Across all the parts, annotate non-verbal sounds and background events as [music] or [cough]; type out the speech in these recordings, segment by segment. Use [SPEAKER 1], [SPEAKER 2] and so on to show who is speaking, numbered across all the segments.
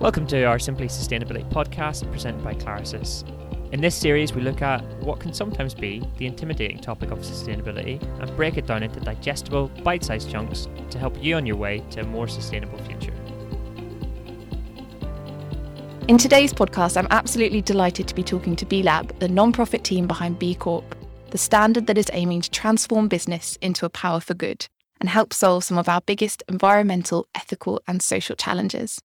[SPEAKER 1] Welcome to our Simply Sustainability podcast presented by Clarasys. In this series, we look at what can sometimes be the intimidating topic of sustainability and break it down into digestible, bite sized chunks to help you on your way to a more sustainable future.
[SPEAKER 2] In today's podcast, I'm absolutely delighted to be talking to B Lab, the non-profit team behind B Corp, the standard that is aiming to transform business into a power for good and help solve some of our biggest environmental, ethical, and social challenges.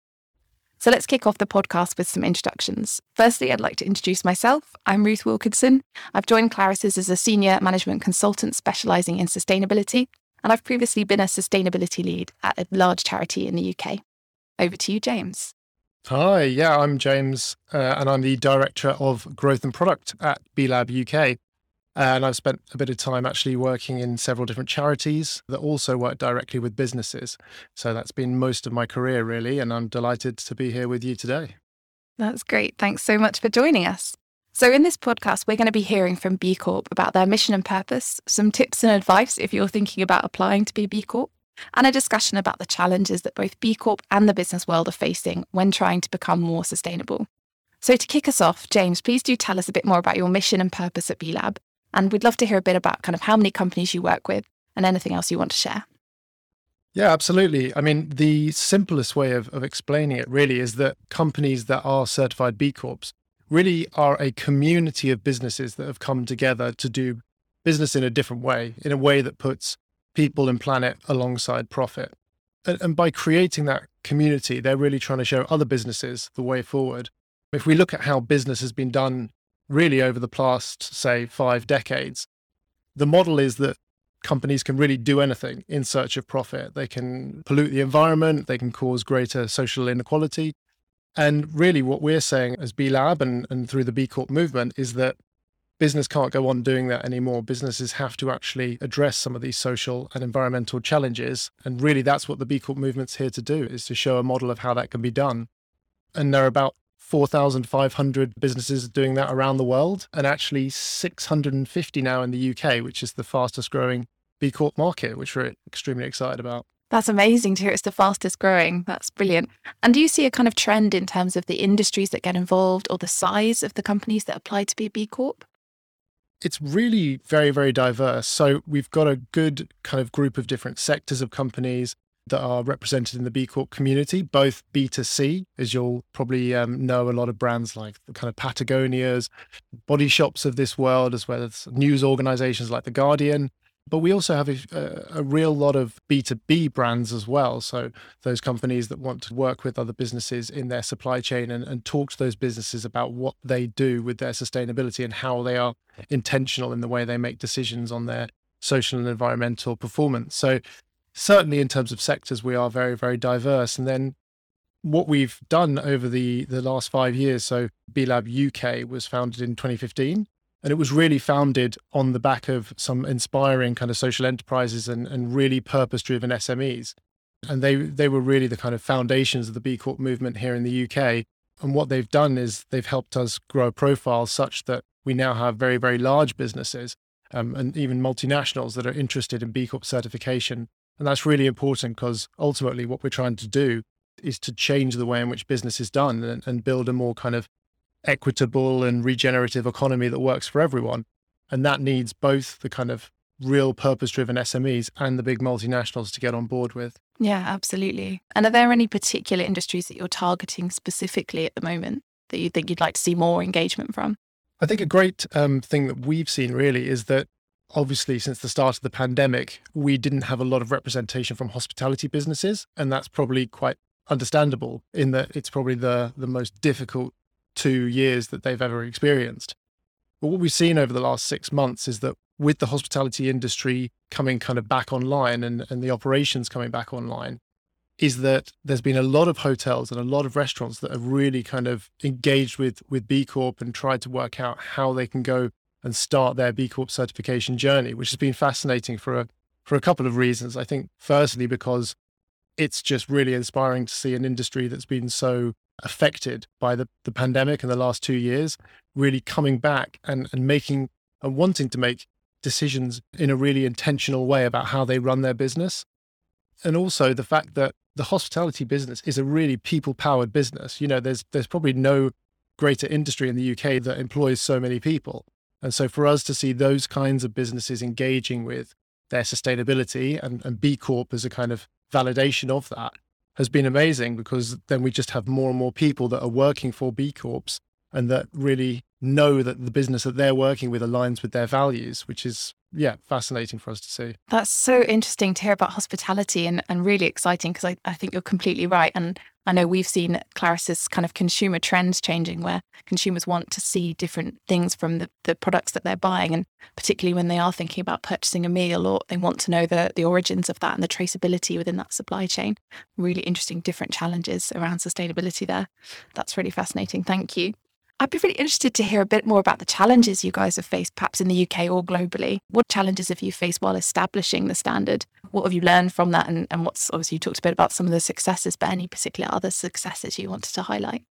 [SPEAKER 2] So let's kick off the podcast with some introductions. Firstly, I'd like to introduce myself. I'm Ruth Wilkinson. I've joined Clarasys as a senior management consultant specialising in sustainability, and I've previously been a sustainability lead at a large charity in the UK. Over to you, James.
[SPEAKER 3] Hi, yeah, I'm James, uh, and I'm the Director of Growth and Product at B Lab UK. And I've spent a bit of time actually working in several different charities that also work directly with businesses. So that's been most of my career, really. And I'm delighted to be here with you today.
[SPEAKER 2] That's great. Thanks so much for joining us. So, in this podcast, we're going to be hearing from B Corp about their mission and purpose, some tips and advice if you're thinking about applying to be B Corp, and a discussion about the challenges that both B Corp and the business world are facing when trying to become more sustainable. So, to kick us off, James, please do tell us a bit more about your mission and purpose at B Lab and we'd love to hear a bit about kind of how many companies you work with and anything else you want to share.
[SPEAKER 3] Yeah, absolutely. I mean, the simplest way of, of explaining it really is that companies that are certified B Corps really are a community of businesses that have come together to do business in a different way, in a way that puts people and planet alongside profit. And, and by creating that community, they're really trying to show other businesses the way forward. If we look at how business has been done really over the past, say, five decades, the model is that companies can really do anything in search of profit. They can pollute the environment, they can cause greater social inequality. And really, what we're saying as B Lab and, and through the B Corp movement is that business can't go on doing that anymore. Businesses have to actually address some of these social and environmental challenges. And really, that's what the B Corp movement's here to do, is to show a model of how that can be done. And there are about 4,500 businesses doing that around the world, and actually 650 now in the UK, which is the fastest growing B Corp market, which we're extremely excited about.
[SPEAKER 2] That's amazing to hear it's the fastest growing. That's brilliant. And do you see a kind of trend in terms of the industries that get involved or the size of the companies that apply to be a B Corp?
[SPEAKER 3] It's really very, very diverse. So we've got a good kind of group of different sectors of companies that are represented in the B Corp community, both B2C, as you'll probably um, know a lot of brands like the kind of Patagonias, body shops of this world, as well as news organizations like The Guardian. But we also have a, a, real lot of B2B brands as well. So, those companies that want to work with other businesses in their supply chain and, and talk to those businesses about what they do with their sustainability and how they are intentional in the way they make decisions on their social and environmental performance. So, certainly in terms of sectors, we are very, very diverse. And then what we've done over the, the last five years, so B Lab UK was founded in 2015. And it was really founded on the back of some inspiring kind of social enterprises and, and really purpose driven SMEs. And they, they were really the kind of foundations of the B Corp movement here in the UK. And what they've done is they've helped us grow a profile such that we now have very, very large businesses um, and even multinationals that are interested in B Corp certification and that's really important because ultimately what we're trying to do is to change the way in which business is done and, and build a more kind of equitable and regenerative economy that works for everyone. And that needs both the kind of real purpose driven SMEs and the big multinationals to get on board with.
[SPEAKER 2] Yeah, absolutely. And are there any particular industries that you're targeting specifically at the moment that you think you'd like to see more engagement from?
[SPEAKER 3] I think a great um, thing that we've seen really is that obviously since the start of the pandemic, we didn't have a lot of representation from hospitality businesses, and that's probably quite understandable in that it's probably the the most difficult two years that they've ever experienced. But what we've seen over the last six months is that with the hospitality industry coming kind of back online and, and the operations coming back online, is that there's been a lot of hotels and a lot of restaurants that have really kind of engaged with with B Corp and tried to work out how they can go and start their B Corp certification journey, which has been fascinating for a for a couple of reasons. I think firstly because it's just really inspiring to see an industry that's been so affected by the, the pandemic in the last two years really coming back and, and making and wanting to make decisions in a really intentional way about how they run their business. and also the fact that the hospitality business is a really people powered business. You know, there's there's probably no greater industry in the UK that employs so many people. And so for us to see those kinds of businesses engaging with their sustainability and, and B Corp as a kind of validation of that has been amazing because then we just have more and more people that are working for B Corps and that really know that the business that they're working with aligns with their values, which is yeah, fascinating for us to see.
[SPEAKER 2] That's so interesting to hear about hospitality and, and really exciting because I, I think you're completely right. And I know we've seen Clarasys kind of consumer trends changing where consumers want to see different things from the, the products that they're buying. And particularly when they are thinking about purchasing a meal or they want to know the, the origins of that and the traceability within that supply chain. Really interesting, different challenges around sustainability there. That's really fascinating. Thank you. I'd be really interested to hear a bit more about the challenges you guys have faced, perhaps in the UK or globally. What challenges have you faced while establishing the standard? What have you learned from that? And, and what's obviously you talked a bit about some of the successes, but any particular other successes you wanted to highlight?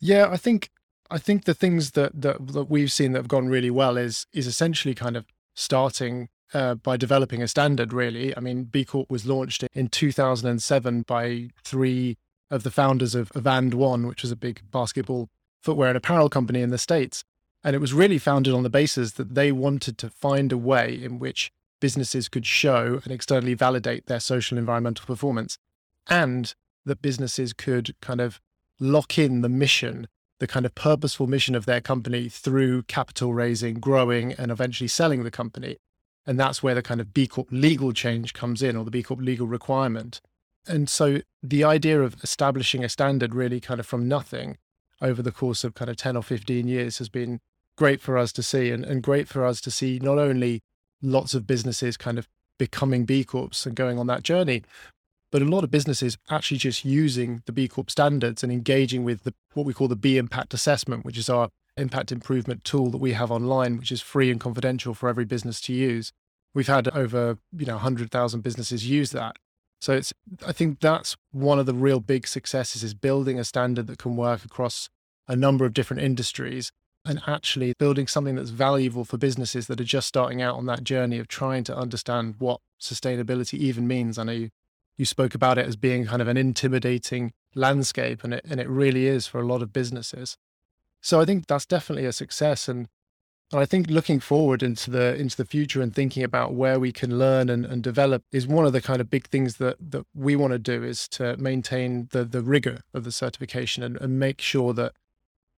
[SPEAKER 3] Yeah, I think I think the things that that, that we've seen that have gone really well is is essentially kind of starting uh, by developing a standard. Really, I mean, B Corp was launched in 2007 by three of the founders of, of AND1, which was a big basketball footwear and apparel company in the States. And it was really founded on the basis that they wanted to find a way in which businesses could show and externally validate their social environmental performance, and that businesses could kind of lock in the mission, the kind of purposeful mission of their company through capital raising, growing, and eventually selling the company. And that's where the kind of B Corp legal change comes in, or the B Corp legal requirement. And so the idea of establishing a standard really kind of from nothing over the course of kind of 10 or 15 years has been great for us to see and, and great for us to see not only lots of businesses kind of becoming B Corps and going on that journey, but a lot of businesses actually just using the B Corp standards and engaging with the, what we call the B Impact Assessment, which is our impact improvement tool that we have online, which is free and confidential for every business to use. We've had over you know 100,000 businesses use that. So it's I think that's one of the real big successes is building a standard that can work across a number of different industries and actually building something that's valuable for businesses that are just starting out on that journey of trying to understand what sustainability even means. I know you, you spoke about it as being kind of an intimidating landscape and it and it really is for a lot of businesses. So I think that's definitely a success and and I think looking forward into the into the future and thinking about where we can learn and, and develop is one of the kind of big things that that we want to do is to maintain the the rigor of the certification and, and make sure that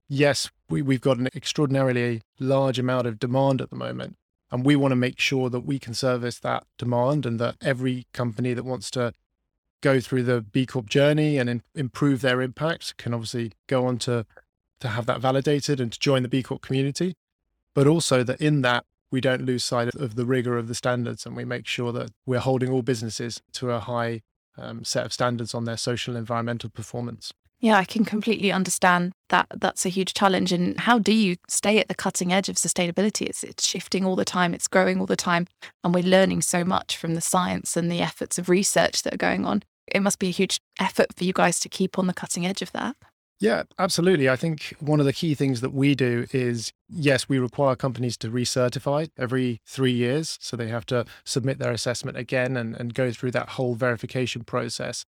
[SPEAKER 3] yes, we, we've got an extraordinarily large amount of demand at the moment. And we want to make sure that we can service that demand and that every company that wants to go through the B Corp journey and in, improve their impact can obviously go on to, to have that validated and to join the B Corp community but also that in that we don't lose sight of the rigor of the standards and we make sure that we're holding all businesses to a high um, set of standards on their social and environmental performance.
[SPEAKER 2] Yeah, I can completely understand that that's a huge challenge. And how do you stay at the cutting edge of sustainability? It's, it's shifting all the time, it's growing all the time, and we're learning so much from the science and the efforts of research that are going on. It must be a huge effort for you guys to keep on the cutting edge of that.
[SPEAKER 3] Yeah, absolutely. I think one of the key things that we do is yes, we require companies to recertify every three years. So they have to submit their assessment again and, and go through that whole verification process.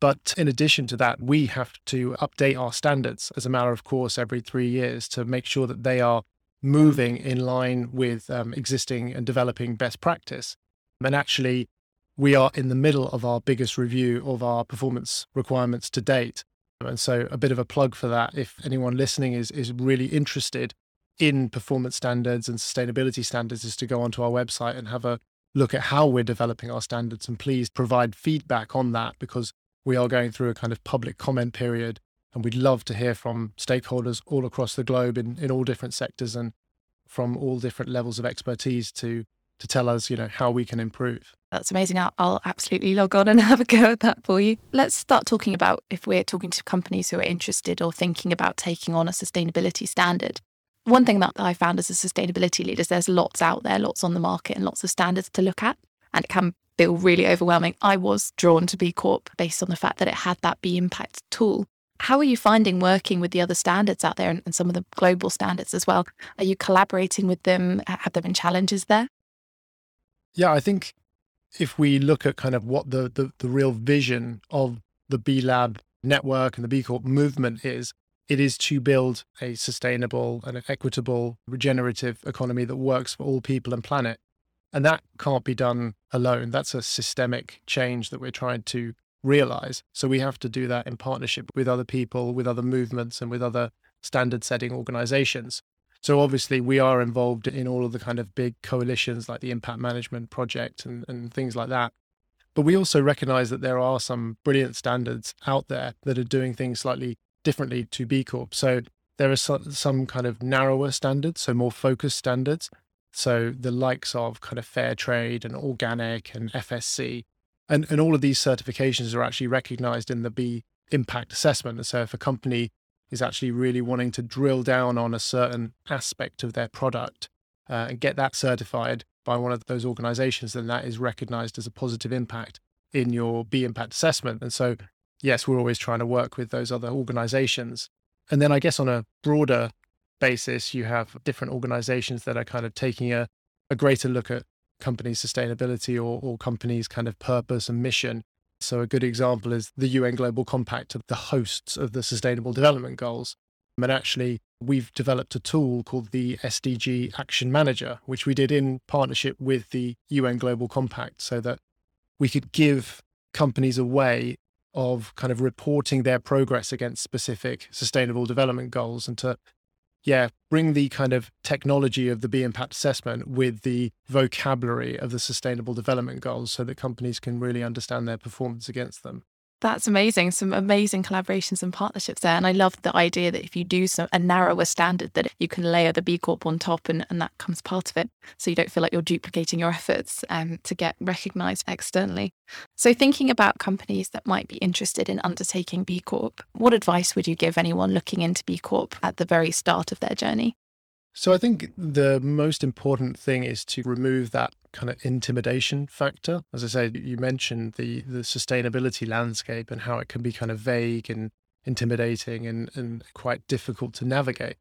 [SPEAKER 3] But in addition to that, we have to update our standards as a matter of course every three years to make sure that they are moving in line with um, existing and developing best practice. And actually, we are in the middle of our biggest review of our performance requirements to date. And so, a bit of a plug for that. If anyone listening is is really interested in performance standards and sustainability standards, is to go onto our website and have a look at how we're developing our standards. And please provide feedback on that because we are going through a kind of public comment period, and we'd love to hear from stakeholders all across the globe in in all different sectors and from all different levels of expertise to to tell us, you know, how we can improve.
[SPEAKER 2] That's amazing. I'll, I'll, absolutely log on and [laughs] have a go at that for you. Let's start talking about if we're talking to companies who are interested or thinking about taking on a sustainability standard. One thing that I found as a sustainability leader is there's lots out there, lots on the market, and lots of standards to look at, and it can feel really overwhelming. I was drawn to B Corp based on the fact that it had that B Impact tool. How are you finding working with the other standards out there and, some of the global standards as well? Are you collaborating with them? Have there been challenges there?
[SPEAKER 3] Yeah, I think if we look at kind of what the, the, the real vision of the B Lab network and the B Corp movement is, it is to build a sustainable and equitable regenerative economy that works for all people and planet. And that can't be done alone. That's a systemic change that we're trying to realize. So we have to do that in partnership with other people, with other movements, and with other standard setting organizations. So obviously we are involved in all of the kind of big coalitions like the Impact Management Project and, and things like that. But we also recognize that there are some brilliant standards out there that are doing things slightly differently to B Corp. So there are some kind of narrower standards, so more focused standards. So the likes of kind of fair trade and organic and FSC. And, and all of these certifications are actually recognized in the B impact assessment. And so if a company is actually really wanting to drill down on a certain aspect of their product uh, and get that certified by one of those organizations, then that is recognized as a positive impact in your B impact assessment. And so, yes, we're always trying to work with those other organizations. And then I guess on a broader basis, you have different organizations that are kind of taking a, a greater look at company sustainability or, or companies' kind of purpose and mission so, a good example is the UN Global Compact, of the hosts of the Sustainable Development Goals. And actually, we've developed a tool called the SDG Action Manager, which we did in partnership with the UN Global Compact so that we could give companies a way of kind of reporting their progress against specific sustainable development goals and to yeah, bring the kind of technology of the B impact assessment with the vocabulary of the sustainable development goals so that companies can really understand their performance against them.
[SPEAKER 2] That's amazing. Some amazing collaborations and partnerships there. And I love the idea that if you do some, a narrower standard, that you can layer the B Corp on top and, and that comes part of it. So you don't feel like you're duplicating your efforts um, to get recognized externally. So, thinking about companies that might be interested in undertaking B Corp, what advice would you give anyone looking into B Corp at the very start of their journey?
[SPEAKER 3] So I think the most important thing is to remove that kind of intimidation factor. As I said, you mentioned the the sustainability landscape and how it can be kind of vague and intimidating and, and quite difficult to navigate.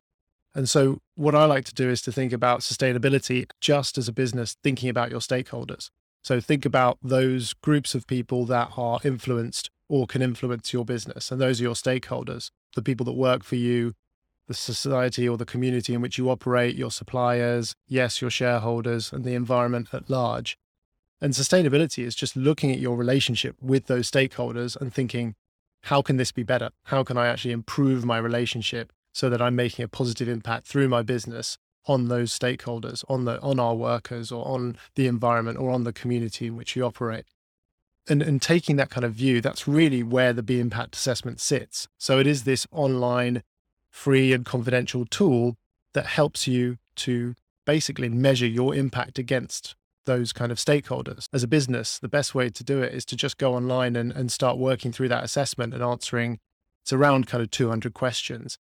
[SPEAKER 3] And so what I like to do is to think about sustainability just as a business thinking about your stakeholders. So think about those groups of people that are influenced or can influence your business. And those are your stakeholders, the people that work for you, the society or the community in which you operate, your suppliers, yes, your shareholders, and the environment at large. And sustainability is just looking at your relationship with those stakeholders and thinking, how can this be better? How can I actually improve my relationship so that I'm making a positive impact through my business on those stakeholders, on the on our workers or on the environment or on the community in which you operate? And, and taking that kind of view, that's really where the B impact assessment sits. So it is this online free and confidential tool that helps you to basically measure your impact against those kind of stakeholders. As a business, the best way to do it is to just go online and, and start working through that assessment and answering it's around kind of 200 questions.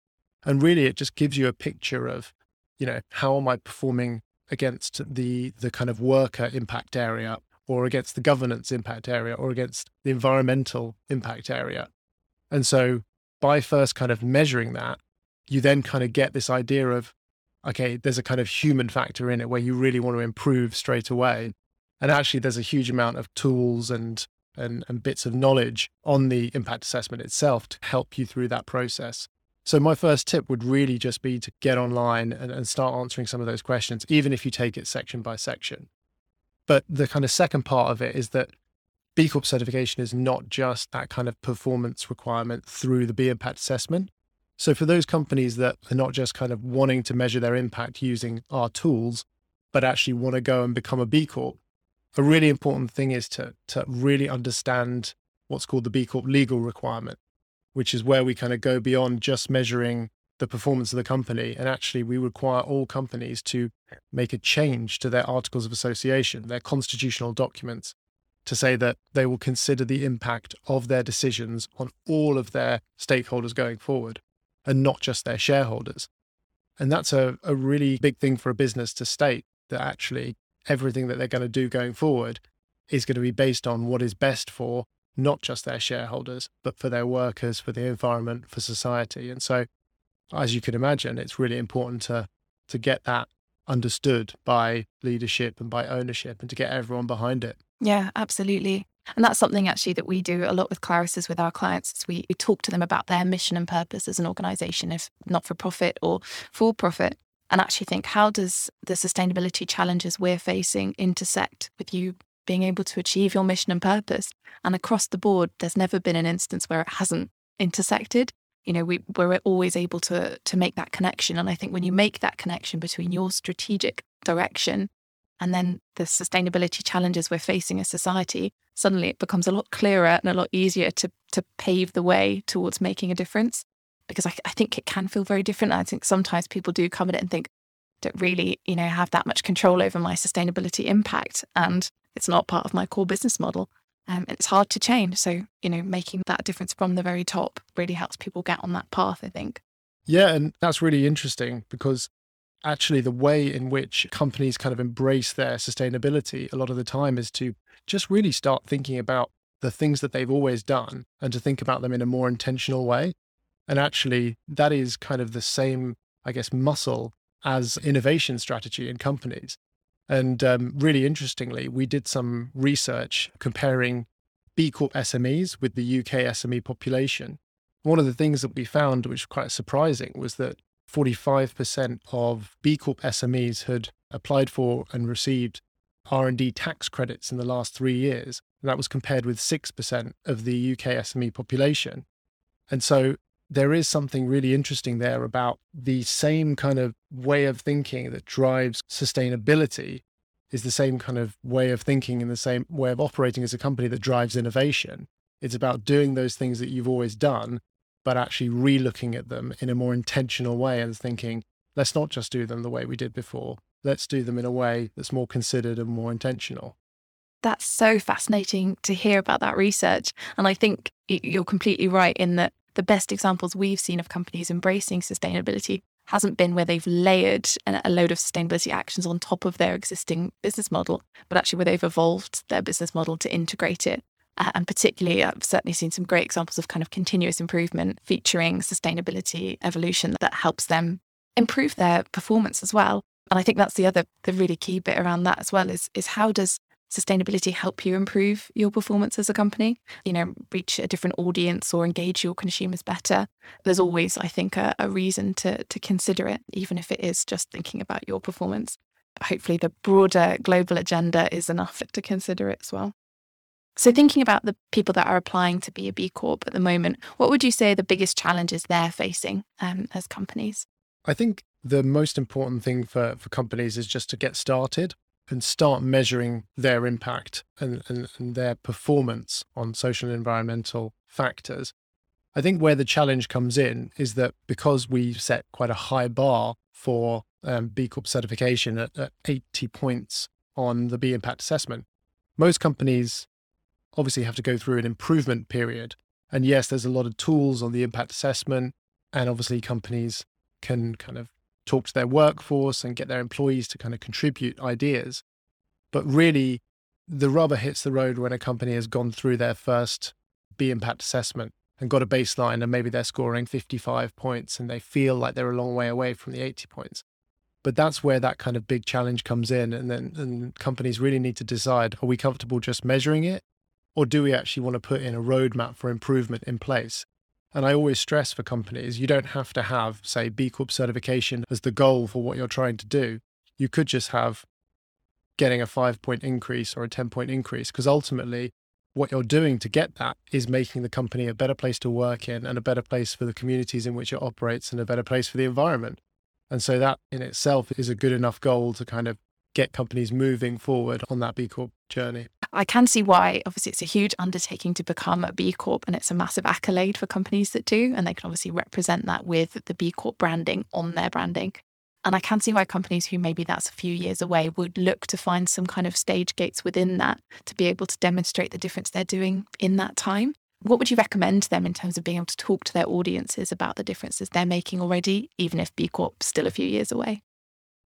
[SPEAKER 3] And really it just gives you a picture of, you know, how am I performing against the the kind of worker impact area or against the governance impact area or against the environmental impact area. And so by first kind of measuring that you then kind of get this idea of, okay, there's a kind of human factor in it where you really want to improve straight away. And actually, there's a huge amount of tools and, and, and bits of knowledge on the impact assessment itself to help you through that process. So, my first tip would really just be to get online and, and start answering some of those questions, even if you take it section by section. But the kind of second part of it is that B Corp certification is not just that kind of performance requirement through the B impact assessment. So for those companies that are not just kind of wanting to measure their impact using our tools, but actually want to go and become a B Corp, a really important thing is to, to really understand what's called the B Corp legal requirement, which is where we kind of go beyond just measuring the performance of the company. And actually, we require all companies to make a change to their articles of association, their constitutional documents, to say that they will consider the impact of their decisions on all of their stakeholders going forward and not just their shareholders. And that's a, a really big thing for a business to state that actually everything that they're going to do going forward is going to be based on what is best for not just their shareholders, but for their workers, for the environment, for society. And so, as you can imagine, it's really important to to get that understood by leadership and by ownership and to get everyone behind it.
[SPEAKER 2] Yeah, absolutely. And that's something actually that we do a lot with Clarasys with our clients. We, we talk to them about their mission and purpose as an organization, if not for profit or for profit, and actually think how does the sustainability challenges we're facing intersect with you being able to achieve your mission and purpose? And across the board, there's never been an instance where it hasn't intersected. You know, we, we're always able to to make that connection. And I think when you make that connection between your strategic direction and then the sustainability challenges we're facing as society, suddenly it becomes a lot clearer and a lot easier to to pave the way towards making a difference. Because I, I think it can feel very different. I think sometimes people do come at it and think, don't really, you know, have that much control over my sustainability impact. And it's not part of my core business model. Um, and it's hard to change. So, you know, making that difference from the very top really helps people get on that path, I think.
[SPEAKER 3] Yeah. And that's really interesting because actually the way in which companies kind of embrace their sustainability a lot of the time is to just really start thinking about the things that they've always done and to think about them in a more intentional way. And actually, that is kind of the same, I guess, muscle as innovation strategy in companies. And um, really interestingly, we did some research comparing B Corp SMEs with the UK SME population. One of the things that we found, which was quite surprising, was that 45% of B Corp SMEs had applied for and received R&D tax credits in the last 3 years. And that was compared with 6% of the UK SME population. And so there is something really interesting there about the same kind of way of thinking that drives sustainability is the same kind of way of thinking and the same way of operating as a company that drives innovation. It's about doing those things that you've always done but actually re-looking at them in a more intentional way and thinking, let's not just do them the way we did before. Let's do them in a way that's more considered and more intentional.
[SPEAKER 2] That's so fascinating to hear about that research. And I think you're completely right in that the best examples we've seen of companies embracing sustainability hasn't been where they've layered a load of sustainability actions on top of their existing business model, but actually where they've evolved their business model to integrate it uh, and particularly, I've certainly seen some great examples of kind of continuous improvement featuring sustainability evolution that helps them improve their performance as well. And I think that's the other, the really key bit around that as well is, is how does sustainability help you improve your performance as a company? You know, reach a different audience or engage your consumers better. There's always, I think, a, a reason to, to consider it, even if it is just thinking about your performance. Hopefully, the broader global agenda is enough to consider it as well. So, thinking about the people that are applying to be a B Corp at the moment, what would you say are the biggest challenges they're facing um, as companies?
[SPEAKER 3] I think the most important thing for, for companies is just to get started and start measuring their impact and, and, and their performance on social and environmental factors. I think where the challenge comes in is that because we set quite a high bar for um, B Corp certification at, at 80 points on the B impact assessment, most companies obviously have to go through an improvement period. And yes, there's a lot of tools on the impact assessment. And obviously, companies can kind of talk to their workforce and get their employees to kind of contribute ideas. But really, the rubber hits the road when a company has gone through their first B impact assessment and got a baseline, and maybe they're scoring 55 points and they feel like they're a long way away from the 80 points. But that's where that kind of big challenge comes in. And then and companies really need to decide are we comfortable just measuring it or do we actually want to put in a roadmap for improvement in place? And I always stress for companies, you don't have to have, say, B Corp certification as the goal for what you're trying to do. You could just have getting a five point increase or a 10 point increase, because ultimately, what you're doing to get that is making the company a better place to work in and a better place for the communities in which it operates and a better place for the environment. And so that in itself is a good enough goal to kind of get companies moving forward on that B Corp journey.
[SPEAKER 2] I can see why. Obviously, it's a huge undertaking to become a B Corp, and it's a massive accolade for companies that do. And they can obviously represent that with the B Corp branding on their branding. And I can see why companies who maybe that's a few years away would look to find some kind of stage gates within that to be able to demonstrate the difference they're doing in that time. What would you recommend to them in terms of being able to talk to their audiences about the differences they're making already, even if B Corp's still a few years away?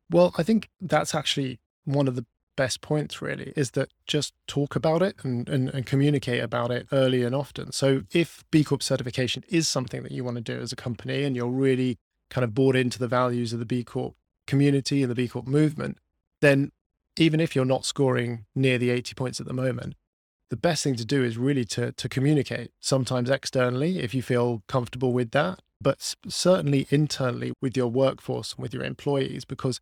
[SPEAKER 3] Well, I think that's actually one of the best points really is that just talk about it and, and, and, communicate about it early and often. So if B Corp certification is something that you want to do as a company and you're really kind of bought into the values of the B Corp community and the B Corp movement, then even if you're not scoring near the 80 points at the moment, the best thing to do is really to to communicate sometimes externally if you feel comfortable with that but certainly internally with your workforce and with your employees because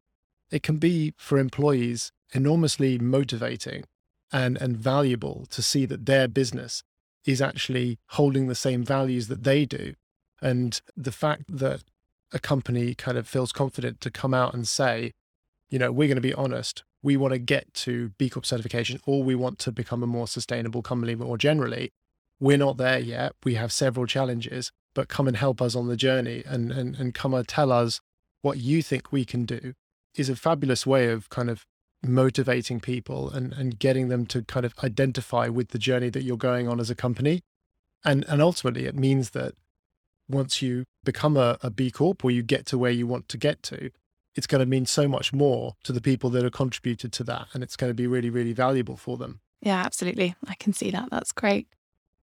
[SPEAKER 3] it can be for employees enormously motivating and and valuable to see that their business is actually holding the same values that they do and the fact that a company kind of feels confident to come out and say you know we're going to be honest we want to get to B Corp certification or we want to become a more sustainable company more generally. We're not there yet. We have several challenges, but come and help us on the journey and, and, and come and tell us what you think we can do is a fabulous way of kind of motivating people and, and getting them to kind of identify with the journey that you're going on as a company. And, and ultimately, it means that once you become a, a B Corp or you get to where you want to get to, it's going to mean so much more to the people that have contributed to that. And it's going to be really, really valuable for them.
[SPEAKER 2] Yeah, absolutely. I can see that. That's great.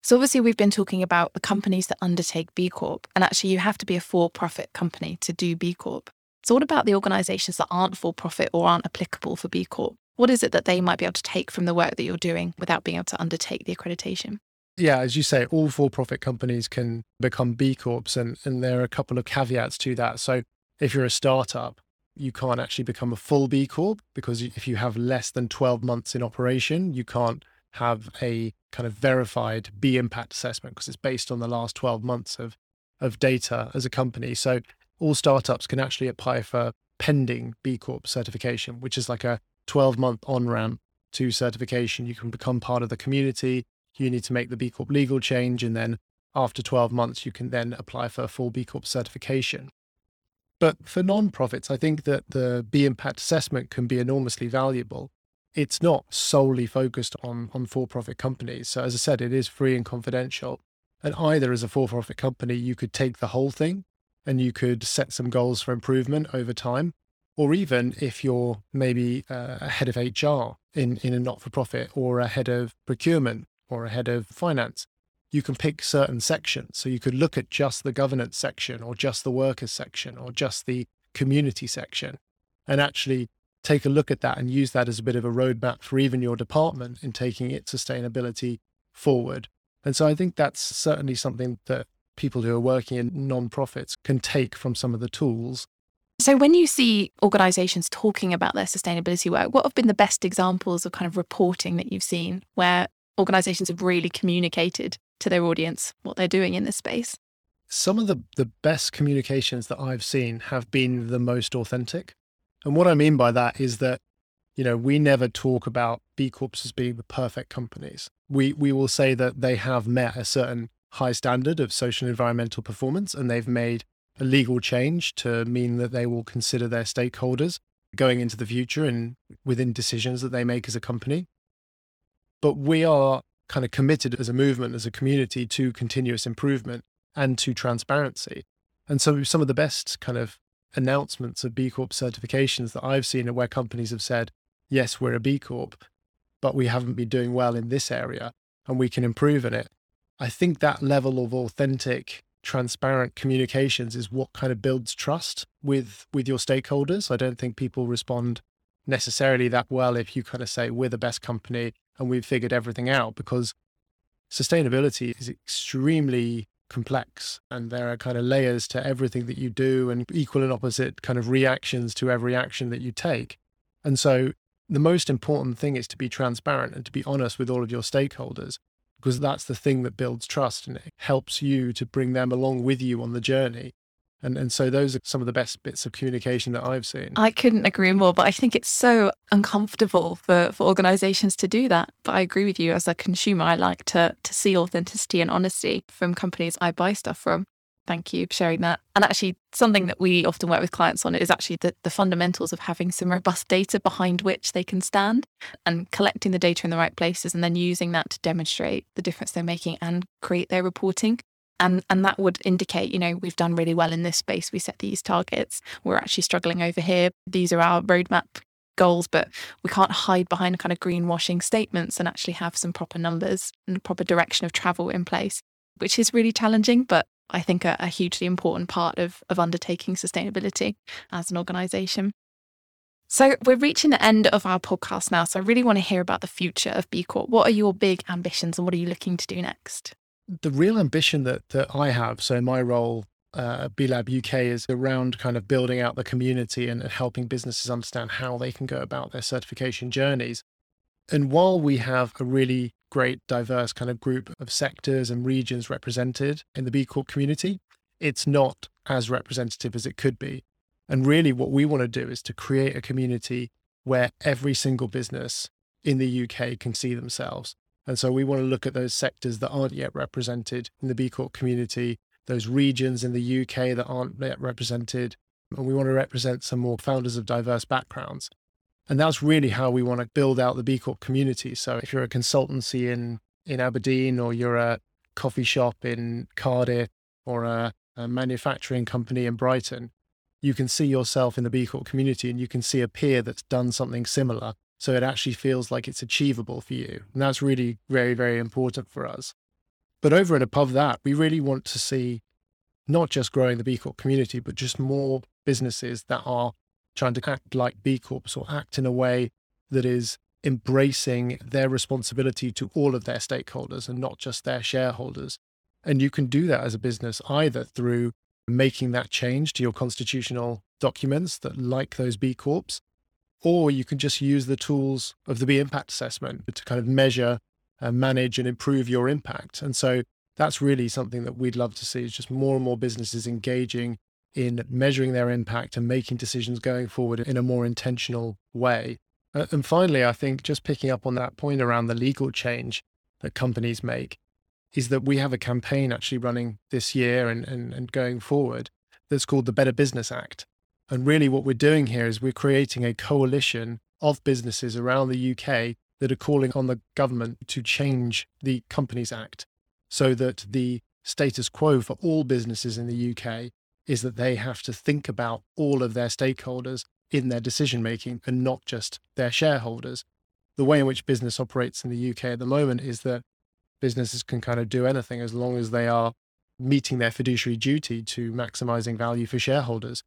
[SPEAKER 2] So, obviously, we've been talking about the companies that undertake B Corp. And actually, you have to be a for profit company to do B Corp. So, what about the organizations that aren't for profit or aren't applicable for B Corp? What is it that they might be able to take from the work that you're doing without being able to undertake the accreditation?
[SPEAKER 3] Yeah, as you say, all for profit companies can become B Corps. And, and there are a couple of caveats to that. So, if you're a startup, you can't actually become a full B Corp because if you have less than 12 months in operation, you can't have a kind of verified B impact assessment because it's based on the last 12 months of, of data as a company. So all startups can actually apply for pending B Corp certification, which is like a 12 month on ramp to certification. You can become part of the community. You need to make the B Corp legal change. And then after 12 months, you can then apply for a full B Corp certification. But for nonprofits, I think that the B impact assessment can be enormously valuable. It's not solely focused on, on for profit companies. So, as I said, it is free and confidential. And either as a for profit company, you could take the whole thing and you could set some goals for improvement over time. Or even if you're maybe uh, a head of HR in, in a not for profit or a head of procurement or a head of finance, you can pick certain sections. So you could look at just the governance section or just the workers section or just the community section and actually take a look at that and use that as a bit of a roadmap for even your department in taking its sustainability forward. And so I think that's certainly something that people who are working in non-profits can take from some of the tools.
[SPEAKER 2] So when you see organizations talking about their sustainability work, what have been the best examples of kind of reporting that you've seen where organizations have really communicated to their audience what they're doing in this space?
[SPEAKER 3] Some of the, the best communications that I've seen have been the most authentic. And what I mean by that is that, you know, we never talk about B Corps as being the perfect companies. We we will say that they have met a certain high standard of social and environmental performance and they've made a legal change to mean that they will consider their stakeholders going into the future and within decisions that they make as a company. But we are kind of committed as a movement, as a community to continuous improvement and to transparency. And so some of the best kind of announcements of B Corp certifications that I've seen are where companies have said, yes, we're a B Corp, but we haven't been doing well in this area and we can improve in it. I think that level of authentic, transparent communications is what kind of builds trust with with your stakeholders. I don't think people respond necessarily that well if you kind of say we're the best company and we've figured everything out because sustainability is extremely complex and there are kind of layers to everything that you do and equal and opposite kind of reactions to every action that you take. And so the most important thing is to be transparent and to be honest with all of your stakeholders because that's the thing that builds trust and it helps you to bring them along with you on the journey and and so those are some of the best bits of communication that I've seen.
[SPEAKER 2] I couldn't agree more, but I think it's so uncomfortable for, for organizations to do that. But I agree with you as a consumer, I like to to see authenticity and honesty from companies I buy stuff from. Thank you for sharing that. And actually, something that we often work with clients on is actually the, the fundamentals of having some robust data behind which they can stand and collecting the data in the right places and then using that to demonstrate the difference they're making and create their reporting. And and that would indicate you know we've done really well in this space. We set these targets. We're actually struggling over here. These are our roadmap goals but we can't hide behind kind of greenwashing statements and actually have some proper numbers and proper direction of travel in place which is really challenging but i think a, a hugely important part of of undertaking sustainability as an organization So we're reaching the end of our podcast now. So I really want to hear about the future of B Corp. What are your big ambitions and what are you looking to do next?
[SPEAKER 3] The real ambition that that I have, so my role uh, at B Lab UK is around kind of building out the community and helping businesses understand how they can go about their certification journeys. And while we have a really great, diverse kind of group of sectors and regions represented in the B Corp community, it's not as representative as it could be. And really, what we want to do is to create a community where every single business in the UK can see themselves. And so we want to look at those sectors that aren't yet represented in the B Corp community, those regions in the UK that aren't yet represented. And we want to represent some more founders of diverse backgrounds. And that's really how we want to build out the B Corp community. So if you're a consultancy in, in Aberdeen or you're a coffee shop in Cardiff or a, a manufacturing company in Brighton, you can see yourself in the B Corp community and you can see a peer that's done something similar. So it actually feels like it's achievable for you. And that's really very, very important for us. But over and above that, we really want to see not just growing the B Corp community, but just more businesses that are trying to act like B Corps or act in a way that is embracing their responsibility to all of their stakeholders and not just their shareholders. And you can do that as a business either through making that change to your constitutional documents that like those B Corps, or you can just use the tools of the B impact assessment to kind of measure and manage and improve your impact. And so that's really something that we'd love to see is just more and more businesses engaging in measuring their impact and making decisions going forward in a more intentional way. Uh, and finally, I think just picking up on that point around the legal change that companies make, is that we have a campaign actually running this year and, and, and going forward that's called the Better Business Act. And really, what we're doing here is we're creating a coalition of businesses around the UK that are calling on the government to change the Companies Act so that the status quo for all businesses in the UK is that they have to think about all of their stakeholders in their decision making and not just their shareholders. The way in which business operates in the UK at the moment is that businesses can kind of do anything as long as they are meeting their fiduciary duty to maximizing value for shareholders.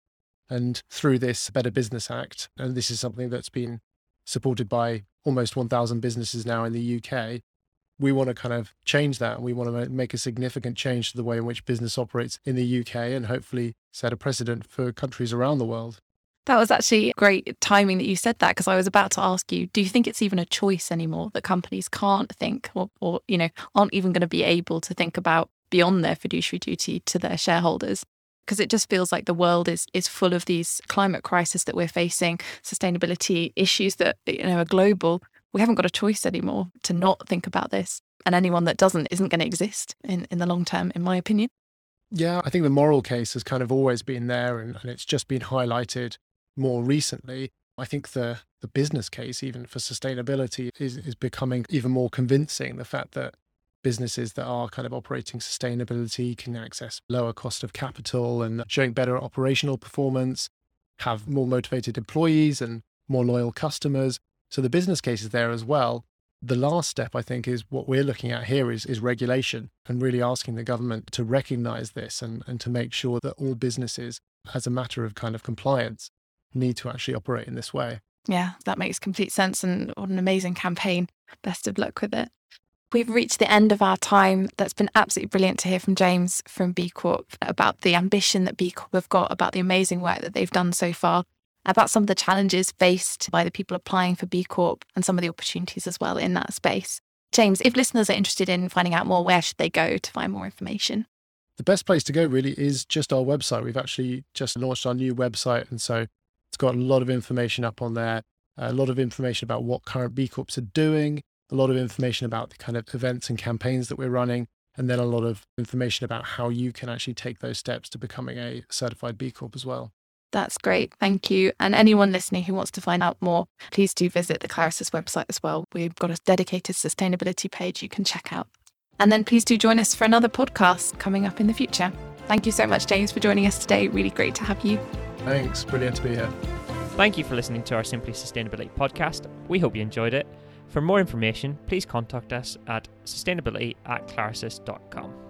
[SPEAKER 3] And through this Better Business Act, and this is something that's been supported by almost 1,000 businesses now in the UK, we want to kind of change that. We want to make a significant change to the way in which business operates in the UK and hopefully set a precedent for countries around the world.
[SPEAKER 2] That was actually great timing that you said that because I was about to ask you, do you think it's even a choice anymore that companies can't think or, or you know, aren't even going to be able to think about beyond their fiduciary duty to their shareholders? Because it just feels like the world is is full of these climate crisis that we're facing, sustainability issues that you know are global. We haven't got a choice anymore to not think about this. And anyone that doesn't isn't going to exist in, in the long term, in my opinion.
[SPEAKER 3] Yeah, I think the moral case has kind of always been there and, and it's just been highlighted more recently, I think the the business case, even for sustainability, is is becoming even more convincing. The fact that businesses that are kind of operating sustainability can access lower cost of capital and showing better operational performance, have more motivated employees and more loyal customers. So the business case is there as well. The last step, I think, is what we're looking at here is, is regulation and really asking the government to recognize this and, and to make sure that all businesses, as a matter of kind of compliance, need to actually operate in this way.
[SPEAKER 2] Yeah, that makes complete sense. And what an amazing campaign. Best of luck with it. We've reached the end of our time. That's been absolutely brilliant to hear from James from B Corp about the ambition that B Corp have got, about the amazing work that they've done so far, about some of the challenges faced by the people applying for B Corp and some of the opportunities as well in that space. James, if listeners are interested in finding out more, where should they go to find more information?
[SPEAKER 3] The best place to go really is just our website. We've actually just launched our new website. And so it's got a lot of information up on there, a lot of information about what current B Corps are doing, a lot of information about the kind of events and campaigns that we're running, and then a lot of information about how you can actually take those steps to becoming a certified B Corp as well.
[SPEAKER 2] That's great. Thank you. And anyone listening who wants to find out more, please do visit the Clarasys website as well. We've got a dedicated sustainability page you can check out. And then please do join us for another podcast coming up in the future. Thank you so much, James, for joining us today. Really great to have you.
[SPEAKER 3] Thanks. Brilliant to be here.
[SPEAKER 1] Thank you for listening to our Simply Sustainability podcast. We hope you enjoyed it. For more information, please contact us at sustainability at clarasys.com.